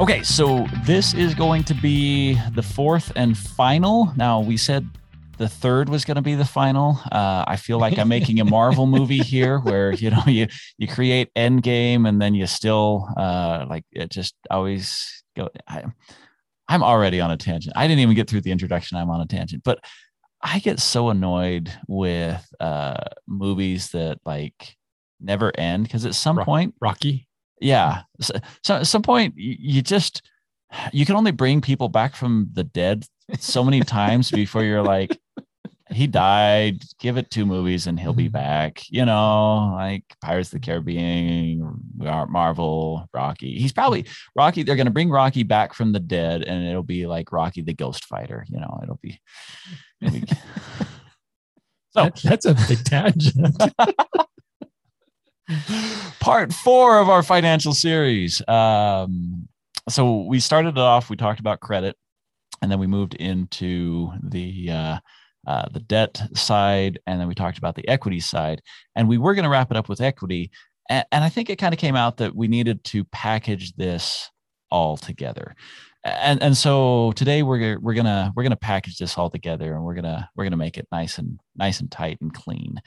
Okay, so this is going to be the fourth and final. Now, we said the third was going to be the final. Uh, I feel like I'm making a Marvel movie here, where you know you you create Endgame and then you still uh, like it just always go. I, I'm already on a tangent. I didn't even get through the introduction. I'm on a tangent, but I get so annoyed with uh, movies that like never end because at some Rock- point Rocky. Yeah so, so at some point you just you can only bring people back from the dead so many times before you're like he died give it two movies and he'll be Mhm. back you know like pirates of the caribbean marvel rocky he's probably rocky they're going to bring rocky back from the dead and it'll be like rocky the ghost fighter you know it'll be, it'll be so That- that's a big tangent. part four of our financial series. Um, so we started it off. We talked about credit, and then we moved into the uh, uh, the debt side, and then we talked about the equity side. And we were going to wrap it up with equity. And, and I think it kind of came out that we needed to package this all together. And and so today we're we're gonna we're gonna package this all together, and we're gonna we're gonna make it nice and nice and tight and clean.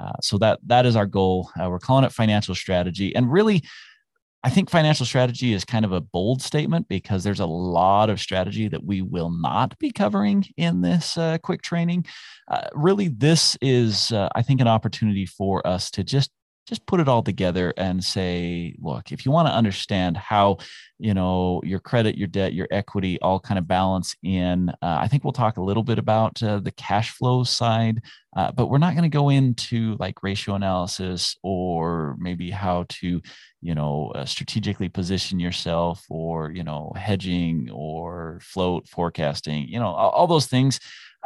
Uh, so that that is our goal. Uh, we're calling it financial strategy, and really, I think financial strategy is kind of a bold statement because there's a lot of strategy that we will not be covering in this uh, quick training. Uh, really, this is uh, I think an opportunity for us to just just put it all together and say, look, if you want to understand how you know your credit, your debt, your equity all kind of balance in, uh, I think we'll talk a little bit about uh, the cash flow side uh, but we're not going to go into like ratio analysis or maybe how to you know uh, strategically position yourself or you know hedging or float forecasting you know all, all those things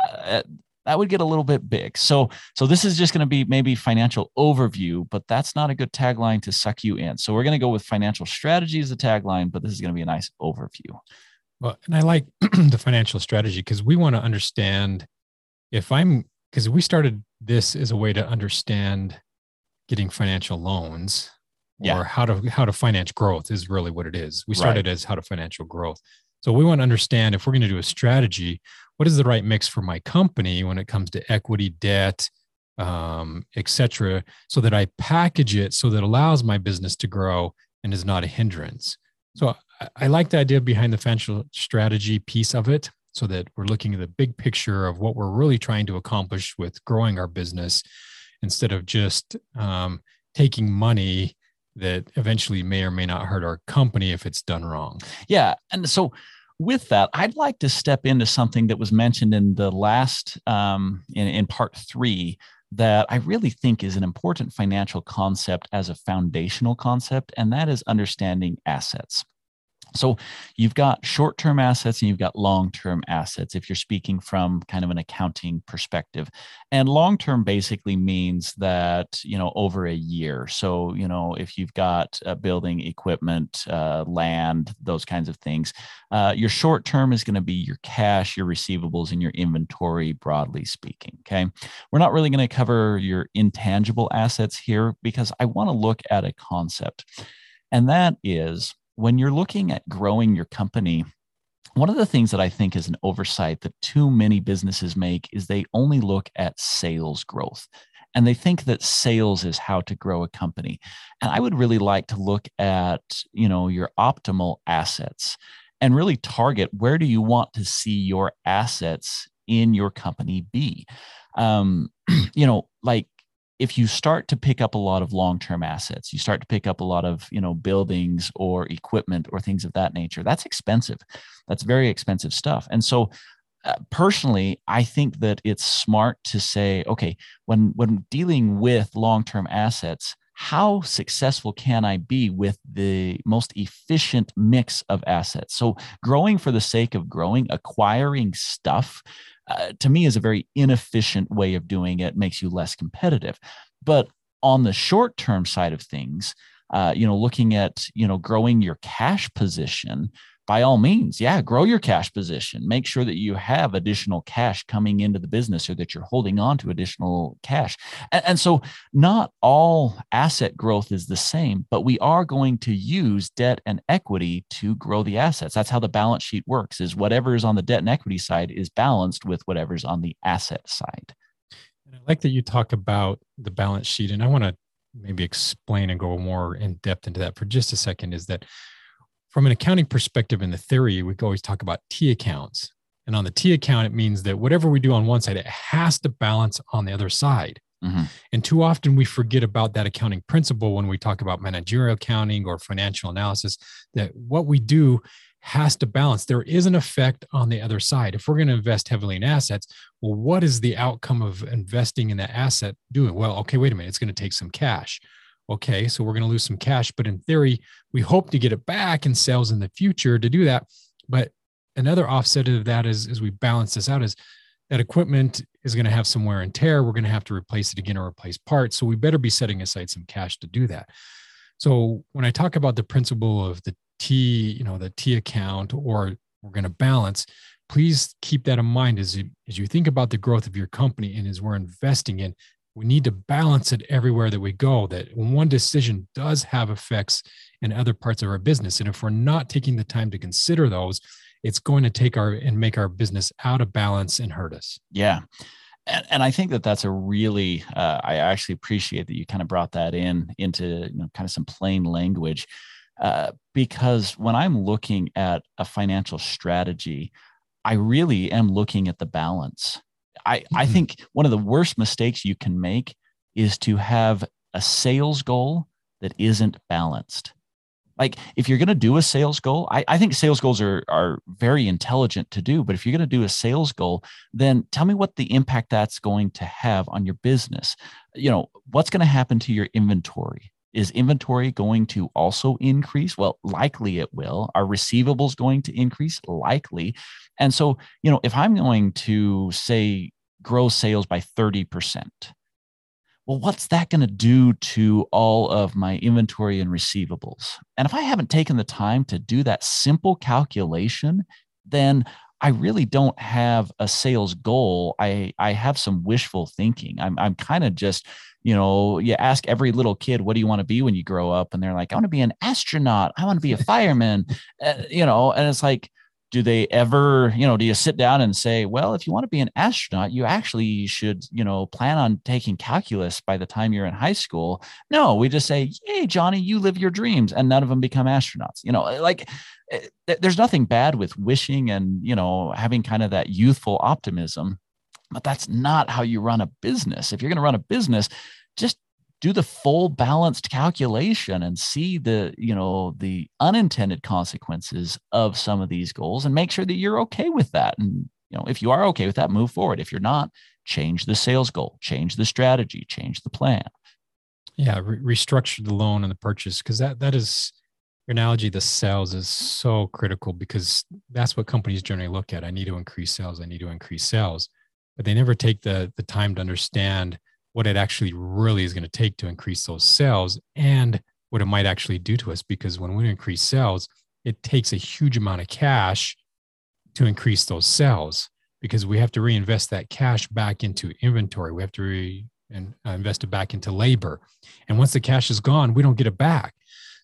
uh, that would get a little bit big so so this is just going to be maybe financial overview but that's not a good tagline to suck you in so we're going to go with financial strategy as the tagline but this is going to be a nice overview Well, and I like the financial strategy because we want to understand if I'm because we started this as a way to understand getting financial loans Yeah. or how to how to finance growth is really what it is. We Right. started as how to financial growth. So we want to understand if we're going to do a strategy, what is the right mix for my company when it comes to equity, debt, um, et cetera, so that I package it so that it allows my business to grow and is not a hindrance. So I, I like the idea behind the financial strategy piece of it so that we're looking at the big picture of what we're really trying to accomplish with growing our business instead of just um, taking money that eventually may or may not hurt our company if it's done wrong. Yeah. And so with that, I'd like to step into something that was mentioned in the last, um, in, in part three, that I really think is an important financial concept as a foundational concept, and that is understanding assets. So you've got short term assets and you've got long term assets if you're speaking from kind of an accounting perspective. And long term basically means that, you know, over a year. So, you know, if you've got uh, building equipment, uh, land, those kinds of things, uh, your short term is going to be your cash, your receivables, and your inventory, broadly speaking. Okay. We're not really going to cover your intangible assets here because I want to look at a concept. And that is when you're looking at growing your company, one of the things that I think is an oversight that too many businesses make is they only look at sales growth. And they think that sales is how to grow a company. And I would really like to look at, you know, your optimal assets and really target where do you want to see your assets in your company be? Um, you know, like if you start to pick up a lot of long-term assets you start to pick up a lot of you know buildings or equipment or things of that nature that's expensive. That's very expensive stuff. And so uh, personally i think that it's smart to say okay when when dealing with long-term assets how successful can i be with the most efficient mix of assets? So growing for the sake of growing acquiring stuff uh, to me is a very inefficient way of doing it makes you less competitive. But on the short term side of things uh, you know looking at you know growing your cash position by all means, yeah, grow your cash position. Make sure that you have additional cash coming into the business or that you're holding on to additional cash. And, and, so, not all asset growth is the same, but we are going to use debt and equity to grow the assets. That's how the balance sheet works is whatever is on the debt and equity side is balanced with whatever's on the asset side. And I like that you talk about the balance sheet. And I want to maybe explain and go more in depth into that for just a second is that from an accounting perspective in the theory, we always talk about T accounts. And on the T account, it means that whatever we do on one side, it has to balance on the other side. Mm-hmm. And too often we forget about that accounting principle when we talk about managerial accounting or financial analysis, that what we do has to balance. There is an effect on the other side. If we're going to invest heavily in assets, well, what is the outcome of investing in that asset doing? Well, okay, wait a minute, it's going to take some cash okay, so we're going to lose some cash, but in theory, we hope to get it back in sales in the future to do that. But another offset of that is as we balance this out is that equipment is going to have some wear and tear. We're going to have to replace it again or replace parts. So we better be setting aside some cash to do that. So when I talk about the principle of the T, you know, the T account or we're going to balance, please keep that in mind as you, as you think about the growth of your company and as we're investing in we need to balance it everywhere that we go that one decision does have effects in other parts of our business and if we're not taking the time to consider those it's going to take our and make our business out of balance and hurt us. Yeah. And, and i think that that's a really uh, i actually appreciate that you kind of brought that in into you know kind of some plain language uh, because when i'm looking at a financial strategy i really am looking at the balance I, I mm-hmm. think one of the worst mistakes you can make is to have a sales goal that isn't balanced. Like if you're going to do a sales goal, I, I think sales goals are, are very intelligent to do. But if you're going to do a sales goal, then tell me what the impact that's going to have on your business. You know, what's going to happen to your inventory? Is inventory going to also increase? Well, likely it will. Are receivables going to increase? Likely. And so, you know, if I'm going to say grow sales by 30%, well, what's that going to do to all of my inventory and receivables? And if I haven't taken the time to do that simple calculation, then I really don't have a sales goal. I I have some wishful thinking. I'm I'm kind of just, you know, you ask every little kid, what do you want to be when you grow up? And they're like, I want to be an astronaut. I want to be a fireman. uh, you know, and it's like, do they ever, you know, do you sit down and say, well, if you want to be an astronaut, you actually should, you know, plan on taking calculus by the time you're in high school? No, we just say, yay, Johnny, you live your dreams, and none of them become astronauts. You know, like Eh, there's nothing bad with wishing and you know having kind of that youthful optimism but that's not how you run a business if you're going to run a business just do the full balanced calculation and see the you know the unintended consequences of some of these goals and make sure that you're okay with that. And you know if you are okay with that move forward. If you're not change the sales goal change the strategy change the plan. Yeah re- restructure the loan and the purchase because that that is your analogy the sales is so critical because that's what companies generally look at. I need to increase sales. I need to increase sales. But they never take the the time to understand what it actually really is going to take to increase those sales and what it might actually do to us because when we increase sales it takes a huge amount of cash to increase those sales because we have to reinvest that cash back into inventory. We have to re- and uh, invest it back into labor. And once the cash is gone we don't get it back.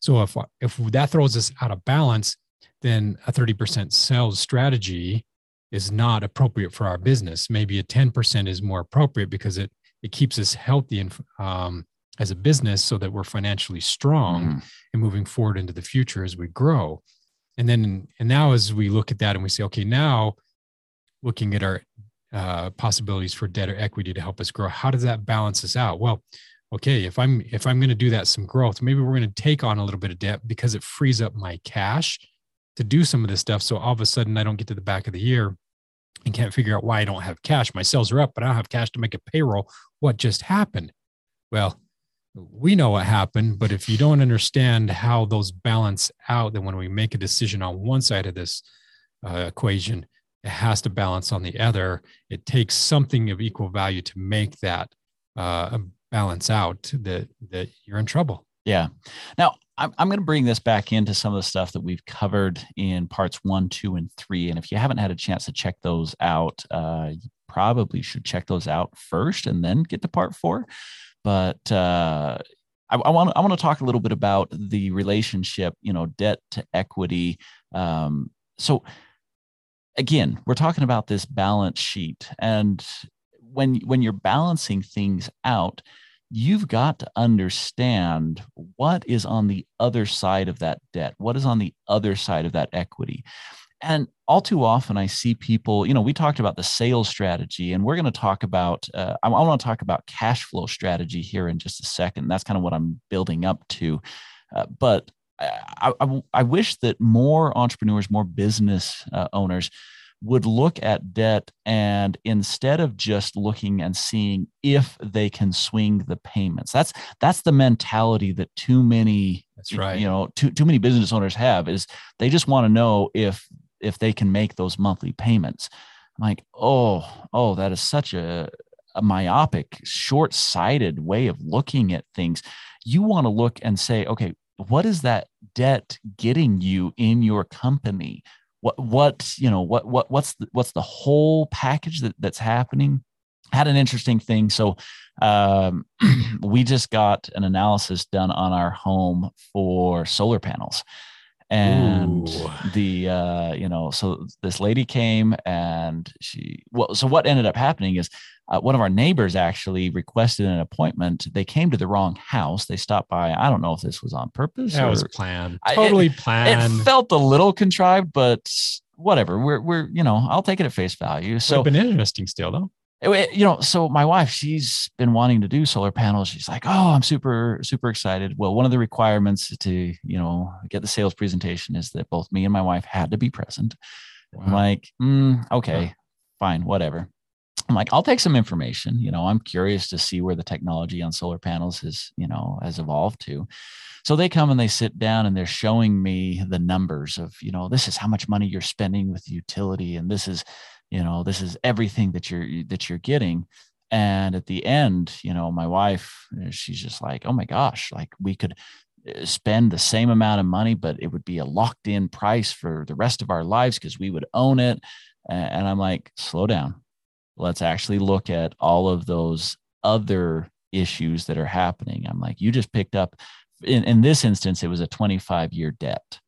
So if if that throws us out of balance, then a 30% sales strategy is not appropriate for our business. Maybe a 10% is more appropriate because it it keeps us healthy and um, as a business so that we're financially strong mm-hmm. and moving forward into the future as we grow. And then and now as we look at that and we say, okay, now looking at our uh, possibilities for debt or equity to help us grow, how does that balance us out? Well, okay, if I'm if I'm going to do that some growth, maybe we're going to take on a little bit of debt because it frees up my cash to do some of this stuff. So all of a sudden I don't get to the back of the year and can't figure out why I don't have cash. My sales are up, but I don't have cash to make a payroll. What just happened? Well, we know what happened, but if you don't understand how those balance out, then when we make a decision on one side of this uh, equation, it has to balance on the other. It takes something of equal value to make that uh, balance out that that you're in trouble Yeah. Now, I'm, I'm going to bring this back into some of the stuff that we've covered in parts one, two, and three. And if you haven't had a chance to check those out, uh, probably should check those out first and then get to part four. But uh, I, want I want to talk a little bit about the relationship, you know, debt to equity. Um, so again, we're talking about this balance sheet, and when when you're balancing things out, you've got to understand what is on the other side of that debt, what is on the other side of that equity. And all too often, I see people, you know, we talked about the sales strategy, and we're going to talk about, uh, I, I want to talk about cash flow strategy here in just a second. That's kind of what I'm building up to. Uh, but I, I, I, wish that more entrepreneurs, more business uh, owners would look at debt and instead of just looking and seeing if they can swing the payments that's that's the mentality that too many that's right you know too, too many business owners have is they just want to know if if they can make those monthly payments. I'm like oh oh that is such a, a myopic short-sighted way of looking at things. You want to look and say okay what is that debt getting you in your company? What what you know what what what's the, what's the whole package that, that's happening? Had an interesting thing. So um, we just got an analysis done on our home for solar panels and Ooh. the uh, you know so this lady came and she well so what ended up happening is uh, one of our neighbors actually requested an appointment. They came to the wrong house. They stopped by. I don't know if this was on purpose that was planned. Totally it, planned. it felt a little contrived but whatever. We're we're you know i'll take it at face value. So it's been interesting still though you know so my wife she's been wanting to do solar panels. She's like oh i'm super super excited. Well one of the requirements to you know get the sales presentation is that both me and my wife had to be present. Wow. i'm like mm, okay fine whatever. I'm like i'll take some information you know i'm curious to see where the technology on solar panels has you know has evolved to. So they come and they sit down and they're showing me the numbers of you know this is how much money you're spending with utility and this is you know this is everything that you're that you're getting. And at the end you know my wife she's just like oh my gosh like we could uh, spend the same amount of money but it would be a locked in price for the rest of our lives because we would own it. And i'm like slow down. Let's actually look at all of those other issues that are happening. I'm like you just picked up in, in this instance it was a 25 year debt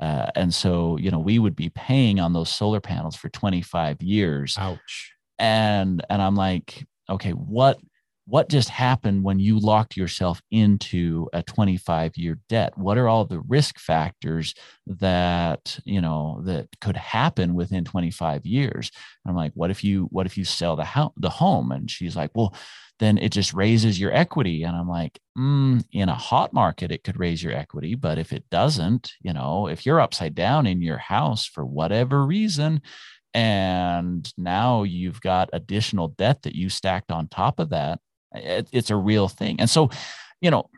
uh, and so, you know, we would be paying on those solar panels for 25 years. Ouch. And and I'm like, okay, what what just happened when you locked yourself into a 25 year debt what are all the risk factors that you know that could happen within 25 years i'm like what if you what if you sell the house the home and she's like well then it just raises your equity and i'm like mm, in a hot market it could raise your equity but if it doesn't you know if you're upside down in your house for whatever reason and now you've got additional debt that you stacked on top of that it, it's a real thing. And so, you know,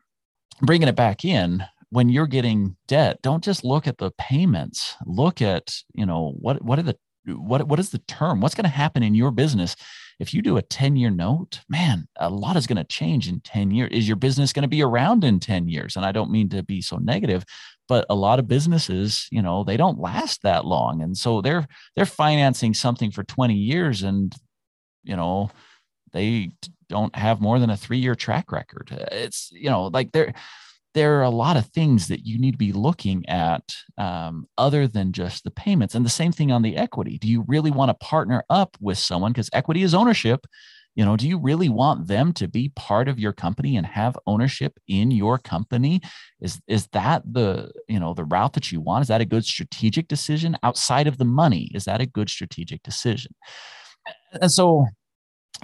bringing it back in, when you're getting debt, don't just look at the payments. Look at, you know, what what are the what what is the term? What's going to happen in your business if you do a 10 year note? Man, a lot is going to change in 10 years. Is your business going to be around in 10 years? And I don't mean to be so negative, but a lot of businesses, you know, they don't last that long. And so they're they're financing something for 20 years and you know, they don't have more than a three year track record. It's, you know, like there, there are a lot of things that you need to be looking at um, other than just the payments. And the same thing on the equity. Do you really want to partner up with someone? Because equity is ownership. You know, do you really want them to be part of your company and have ownership in your company? Is is that the you know the route that you want? Is that a good strategic decision outside of the money? Is that a good strategic decision? And so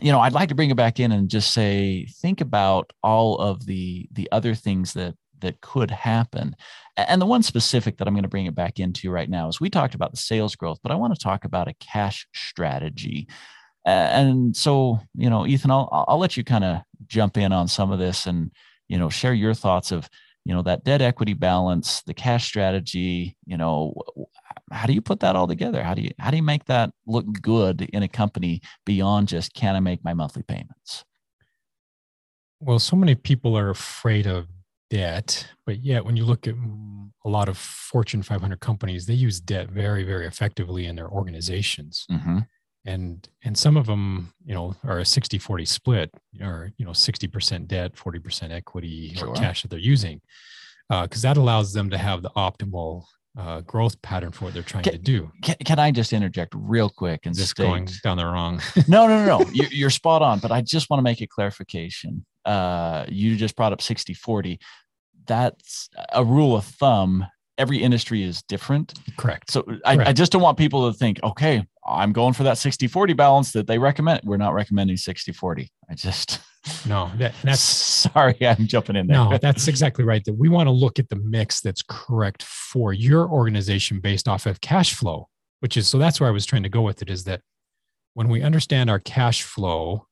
you know, I'd like to bring it back in and just say, think about all of the the other things that that could happen. And the one specific that I'm going to bring it back into right now is we talked about the sales growth, but I want to talk about a cash strategy. And so, you know, Ethan, I'll I'll let you kind of jump in on some of this and you know share your thoughts of you know that debt equity balance, the cash strategy. You know, how do you put that all together? How do you how do you make that look good in a company beyond just can I make my monthly payments? Well, so many people are afraid of debt, but yet when you look at a lot of Fortune 500 companies, they use debt very, very effectively in their organizations. Mm-hmm. And and some of them, you know, are a 60-40 split, or you know, 60% debt, 40% equity sure. or cash that they're using. Because uh, that allows them to have the optimal uh, growth pattern for what they're trying can, to do. Can, can, I just interject real quick and just going down the wrong? no, no, no, no. You're, you're, spot on, but I just want to make a clarification. Uh, you just brought up 60 40. That's a rule of thumb. Every industry is different. Correct. So I, Correct. I just don't want people to think, okay, I'm going for that 60 40 balance that they recommend. We're not recommending 60 40. I just. No, that, that's sorry, I'm jumping in there. No, that's exactly right. That we want to look at the mix that's correct for your organization based off of cash flow, which is so that's where I was trying to go with it is that when we understand our cash flow,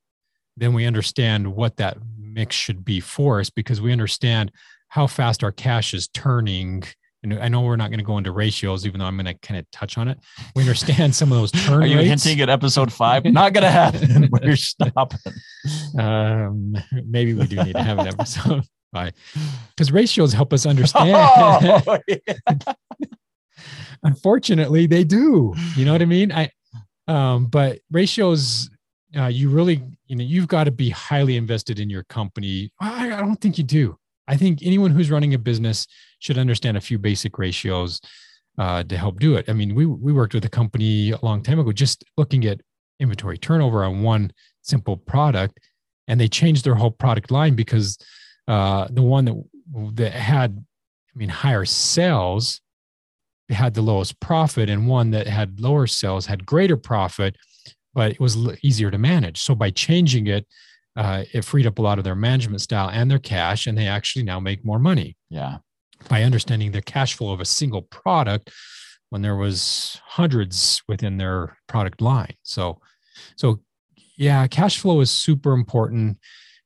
then we understand what that mix should be for us because we understand how fast our cash is turning and I know we're not going to go into ratios, even though I'm going to kind of touch on it. We understand some of those turn Are you rates. hinting at episode five? Not going to happen. We're stopping. Um, maybe we do need to have an episode five because ratios help us understand. Oh, yeah. Unfortunately, they do. You know what I mean? I, um, but ratios, uh, you really, you know, you've got to be highly invested in your company. I, I don't think you do. I think anyone who's running a business should understand a few basic ratios uh, to help do it. I mean, we we worked with a company a long time ago just looking at inventory turnover on one simple product, and they changed their whole product line because uh, the one that that had, I mean, higher sales had the lowest profit, and one that had lower sales had greater profit, but it was easier to manage. So by changing it, uh, it freed up a lot of their management style and their cash, and they actually now make more money. Yeah. By understanding the cash flow of a single product when there was hundreds within their product line. So, so yeah, cash flow is super important.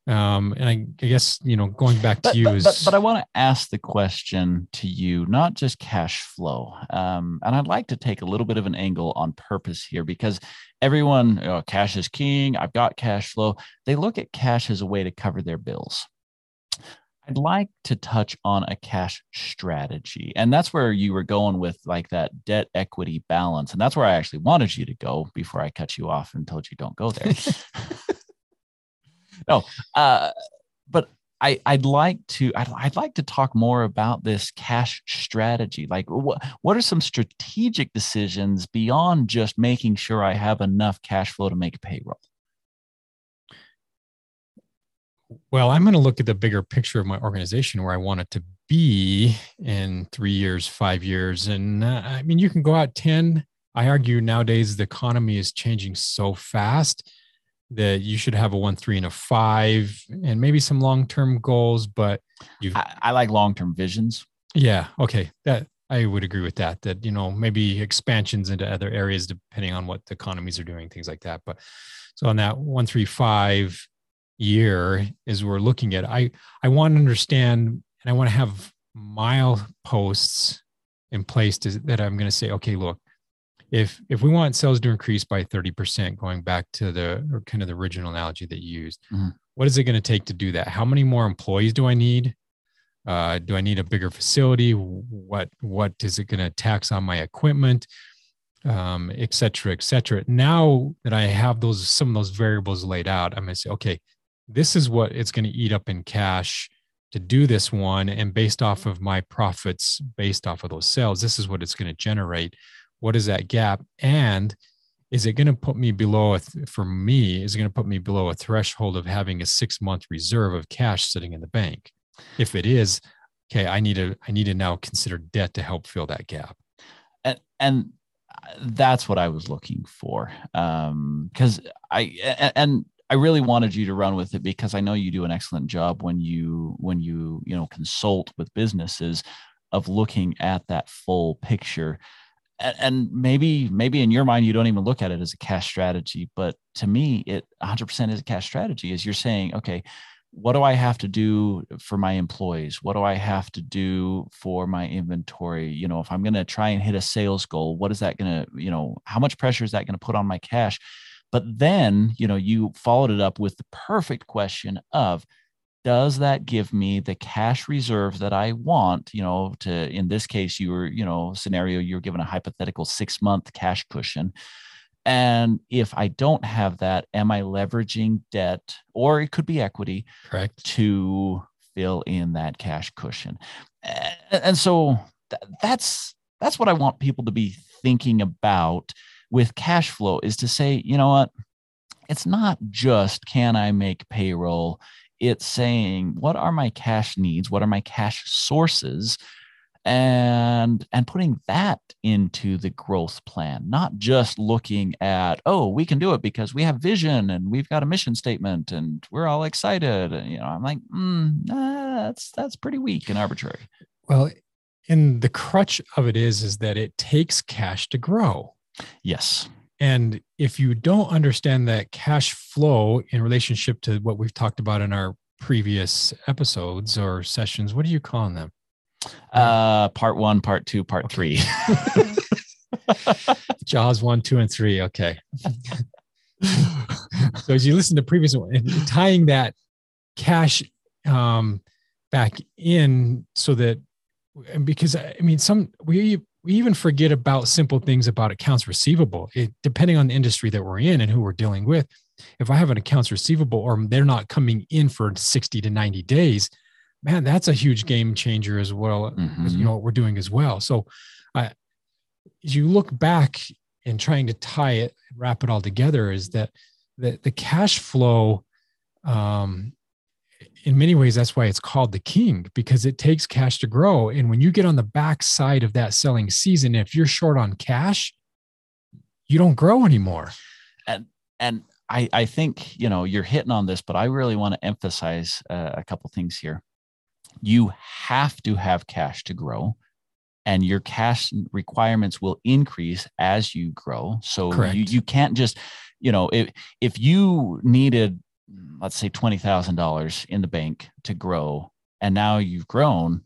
Um, and I, I, guess you know, going back to but, you but, is, but, but, I want to ask the question to you, not just cash flow. Um, and I'd like to take a little bit of an angle on purpose here because everyone, know, cash is king. I've got cash flow. They look at cash as a way to cover their bills. I'd like to touch on a cash strategy. And that's where you were going with like that debt equity balance. And that's where I actually wanted you to go before I cut you off and told you don't go there. no, uh, but I, I'd like to I'd, I'd like to talk more about this cash strategy. Like what what are some strategic decisions beyond just making sure I have enough cash flow to make payroll? Well, I'm going to look at the bigger picture of my organization where I want it to be in three years, five years. And uh, I mean, you can go out 10. I argue nowadays the economy is changing so fast that you should have a one, three, and a five, and maybe some long term goals. But you, I, I like long term visions. Yeah. Okay. That I would agree with that. That you know maybe expansions into other areas depending on what the economies are doing, things like that. But so on that one, three, five year as we're looking at. I I want to understand and I want to have mile posts in place to, that I'm going to say, okay, look, if if we want sales to increase by 30% going back to the kind of the original analogy that you used mm-hmm. what is it going to take to do that? How many more employees do i need? Uh, do i need a bigger facility? What what is it going to tax on my equipment? Um, et cetera et cetera. Now that i have those some of those variables laid out i'm going to say okay this is what it's going to eat up in cash to do this one and based off of my profits based off of those sales this is what it's going to generate. What is that gap? And is it going to put me below a for me is it going to put me below a threshold of having a six month reserve of cash sitting in the bank? If it is okay i need to i need to now consider debt to help fill that gap. And and that's what i was looking for um because i and i really wanted you to run with it because i know you do an excellent job when you when you you know consult with businesses of looking at that full picture. And maybe maybe in your mind you don't even look at it as a cash strategy but to me it 100% is a cash strategy is you're saying okay what do i have to do for my employees? What do i have to do for my inventory? You know if i'm going to try and hit a sales goal what is that going to you know how much pressure is that going to put on my cash but then you know you followed it up with the perfect question of does that give me the cash reserve that I want? You know, to in this case, you were, you know, scenario, you're given a hypothetical six month cash cushion. And if I don't have that, am I leveraging debt or it could be equity Correct. to fill in that cash cushion? And so that's that's what I want people to be thinking about with cash flow is to say, you know what? It's not just can I make payroll? It's saying what are my cash needs? What are my cash sources? and and putting that into the growth plan not just looking at oh we can do it because we have vision and we've got a mission statement and we're all excited you know i'm like mm, that's that's pretty weak and arbitrary well and the crutch of it is is that it takes cash to grow yes and if you don't understand that cash flow in relationship to what we've talked about in our previous episodes or sessions what are you calling them uh, part one, part two, part okay. three. Jaws one, two, and three. Okay. so as you listen to previous one, tying that cash um, back in so that and because I mean some we we even forget about simple things about accounts receivable. It, depending on the industry that we're in and who we're dealing with, if I have an accounts receivable or they're not coming in for 60 to 90 days, man, that's a huge game changer as well. Mm-hmm. As, you know what we're doing as well. So, uh, as you look back and trying to tie it, wrap it all together, is that the the cash flow. Um, in many ways, that's why it's called the king because it takes cash to grow. And when you get on the back side of that selling season, if you're short on cash, you don't grow anymore. And and I, I think you know you're hitting on this, but I really want to emphasize uh, a couple things here you have to have cash to grow and your cash requirements will increase as you grow so you, you can't just you know if if you needed let's say $20000 in the bank to grow. And now you've grown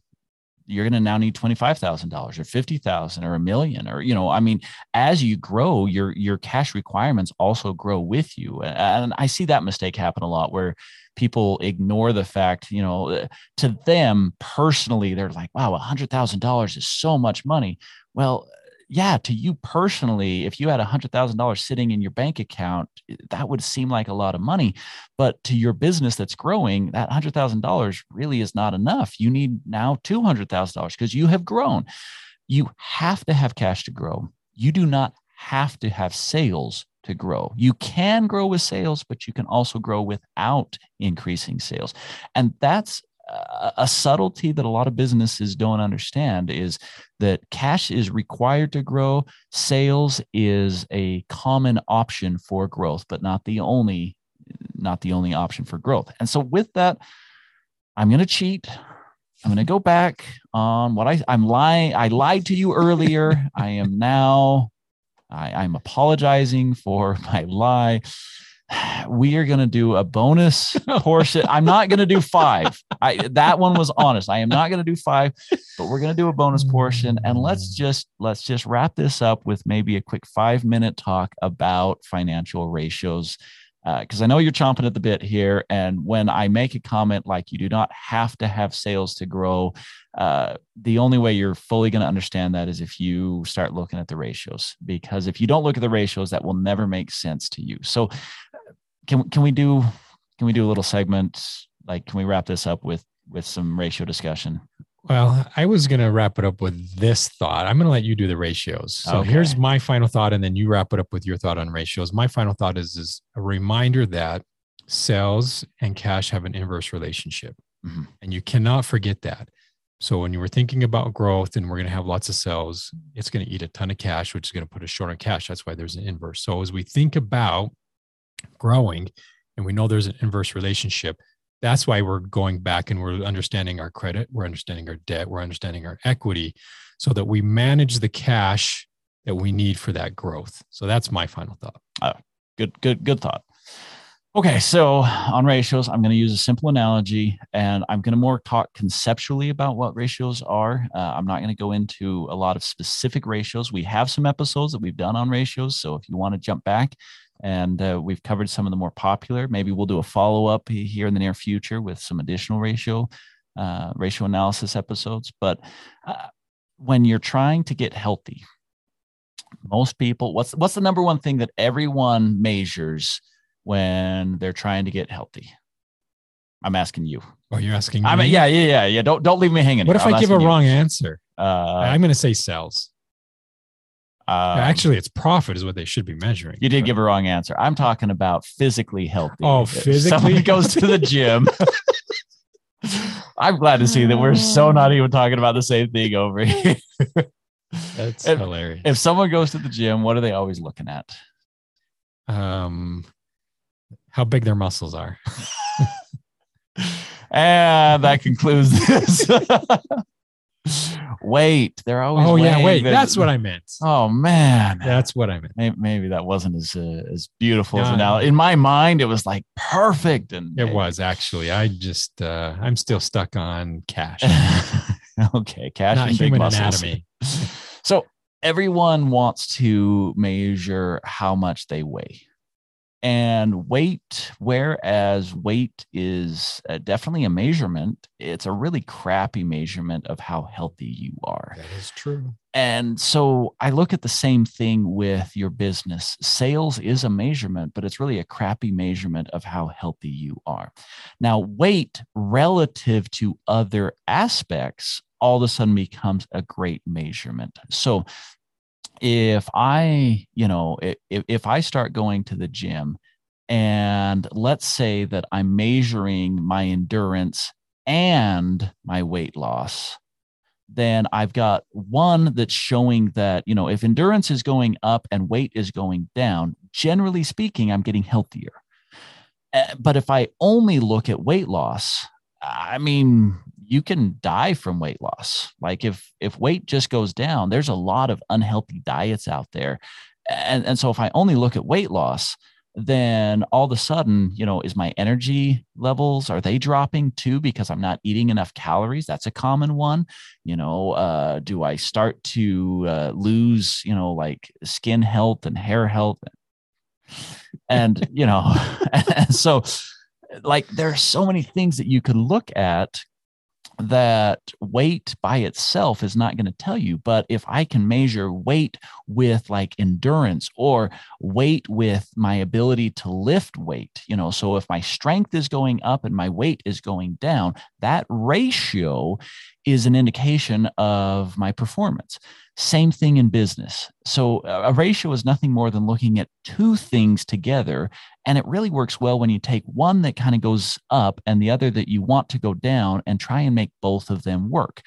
you're going to now need $25,000 or 50,000 or a million or you know I mean as you grow your your cash requirements also grow with you. And I see that mistake happen a lot where people ignore the fact you know uh, to them personally they're like wow $100,000 is so much money. Well yeah, to you personally, if you had a hundred thousand dollars sitting in your bank account, eh, that would seem like a lot of money. But to your business that's growing, that hundred thousand dollars really is not enough. You need now two hundred thousand dollars because you have grown. You have to have cash to grow. You do not have to have sales to grow. You can grow with sales, but you can also grow without increasing sales. And that's a subtlety that a lot of businesses don't understand is that cash is required to grow sales is a common option for growth but not the only not the only option for growth. And so with that i'm going to cheat. I'm going to go back on what i i'm lying i lied to you earlier. I am now I, i'm apologizing for my lie we are going to do a bonus portion. I'm not going to do five. I that one was honest. I am not going to do five, but we're going to do a bonus portion. And let's just let's just wrap this up with maybe a quick five minute talk about financial ratios. Because uh, I know you're chomping at the bit here. And when I make a comment like you do not have to have sales to grow, uh, the only way you're fully going to understand that is if you start looking at the ratios. Because if you don't look at the ratios, that will never make sense to you. So can can we do can we do a little segment? Like can we wrap this up with with some ratio discussion? Well i was going to wrap it up with this thought. I'm going to let you do the ratios. So okay. here's my final thought and then you wrap it up with your thought on ratios. My final thought is is a reminder that sales and cash have an inverse relationship mm-hmm. and you cannot forget that. So when you were thinking about growth and we're going to have lots of sales it's going to eat a ton of cash which is going to put us short on cash. That's why there's an inverse. So as we think about growing and we know there's an inverse relationship that's why we're going back and we're understanding our credit we're understanding our debt we're understanding our equity so that we manage the cash that we need for that growth. So that's my final thought. Uh, good good good thought. Okay so on ratios i'm going to use a simple analogy and i'm going to more talk conceptually about what ratios are. Uh, i'm not going to go into a lot of specific ratios. We have some episodes that we've done on ratios so if you want to jump back And uh, we've covered some of the more popular. Maybe we'll do a follow up here in the near future with some additional ratio uh, ratio analysis episodes. But uh, when you're trying to get healthy, most people, what's what's the number one thing that everyone measures when they're trying to get healthy? I'm asking you. Oh, you're asking me. I mean, yeah, yeah, yeah, yeah. Don't don't leave me hanging. What here. if I'm I give a you. wrong answer? Uh, I'm going to say sales. Um, Actually, it's profit is what they should be measuring. you did But- give a wrong answer. I'm talking about physically healthy. Oh, physically? Someone goes to the gym. I'm glad to see that we're so not even talking about the same thing over here. That's If- hilarious. if someone goes to the gym, what are they always looking at? um, how big their muscles are. And that concludes this. Wait, they're always. Oh yeah, wait, that's what I meant. Oh man, That's what I meant. maybe, maybe that wasn't as uh, as beautiful as No, an no. In my mind, it was like perfect, and It was actually. I just uh, I'm still stuck on cash, okay, cash not and big muscles. anatomy. So everyone wants to measure how much they weigh. And weight, whereas weight is uh, definitely a measurement, it's a really crappy measurement of how healthy you are. That is true. And so I look at the same thing with your business. Sales is a measurement, but it's really a crappy measurement of how healthy you are. Now, weight relative to other aspects all of a sudden becomes a great measurement. So if I, you know, if, if I start going to the gym and let's say that I'm measuring my endurance and my weight loss, then I've got one that's showing that, you know, if endurance is going up and weight is going down, generally speaking, I'm getting healthier. Uh, But if I only look at weight loss, I mean, you can die from weight loss. Like if if weight just goes down, there's a lot of unhealthy diets out there. And and so if I only look at weight loss, then all of a sudden, you know, is my energy levels are they dropping too because I'm not eating enough calories? That's a common one. You know, uh, do I start to uh, lose, you know, like skin health and hair health? And you know, and so like there are so many things that you could look at that weight by itself is not going to tell you but if i can measure weight with like endurance or weight with my ability to lift weight you know so if my strength is going up and my weight is going down that ratio is an indication of my performance. Same thing in business. So a ratio is nothing more than looking at two things together and it really works well when you take one that kind of goes up and the other that you want to go down and try and make both of them work.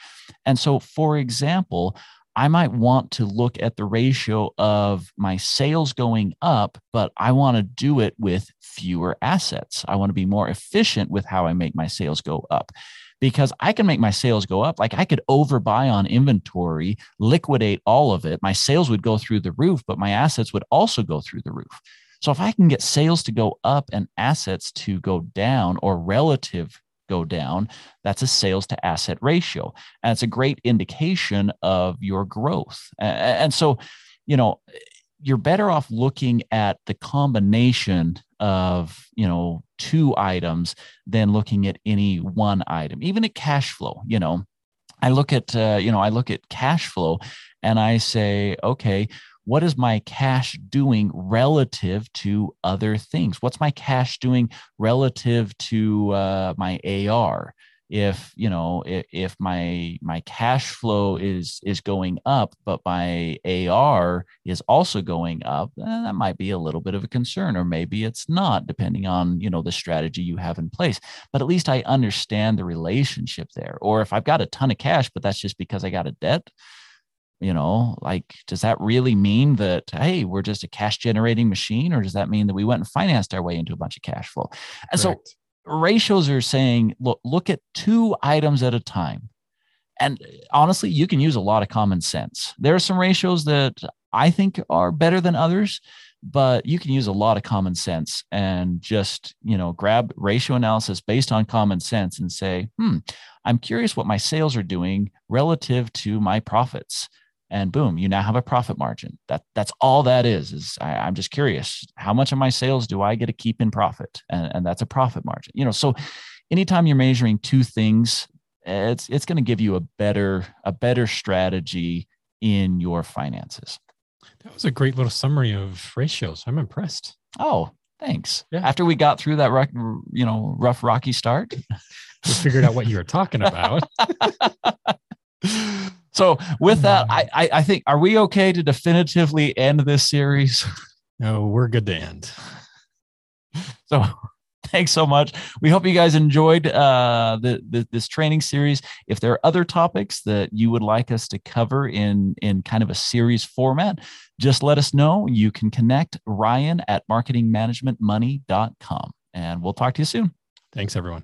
And so, for example, I might want to look at the ratio of my sales going up, but I want to do it with fewer assets. I want to be more efficient with how I make my sales go up because I can make my sales go up. Like I could overbuy on inventory, liquidate all of it. My sales would go through the roof, but my assets would also go through the roof. So if I can get sales to go up and assets to go down or relative go down, that's a sales to asset ratio. And it's a great indication of your growth. And so, you know, you're better off looking at the combination of, you know, two items than looking at any one item, even at cash flow, you know. I look at, uh, you know, I look at cash flow and I say, okay, what is my cash doing relative to other things? What's my cash doing relative to uh, my ar if you know if, if my my cash flow is is going up but my ar is also going up eh, that might be a little bit of a concern or maybe it's not depending on you know the strategy you have in place. But at least i understand the relationship there. Or if i've got a ton of cash but that's just because i got a debt you know like does that really mean that hey we're just a cash generating machine or does that mean that we went and financed our way into a bunch of cash flow? And so ratios are saying look look at two items at a time. And honestly you can use a lot of common sense. There are some ratios that i think are better than others but you can use a lot of common sense and just you know grab ratio analysis based on common sense and say hmm i'm curious what my sales are doing relative to my profits and boom, you now have a profit margin. That that's all that is. Is I, am just curious, how much of my sales do I get to keep in profit? And, and that's a profit margin. You know, so anytime you're measuring two things, it's it's going to give you a better a better strategy in your finances. That was a great little summary of ratios. I'm impressed. Oh, thanks. Yeah. After we got through that, you know, rough rocky start, we figured out what you were talking about. so with that, I, I, I think are we okay to definitively end this series? No, we're good to end. So thanks so much. We hope you guys enjoyed uh, the, the, this training series. If there are other topics that you would like us to cover in in kind of a series format, just let us know. You can connect Ryan at marketingmanagementmoney.com, and we'll talk to you soon. Thanks, everyone.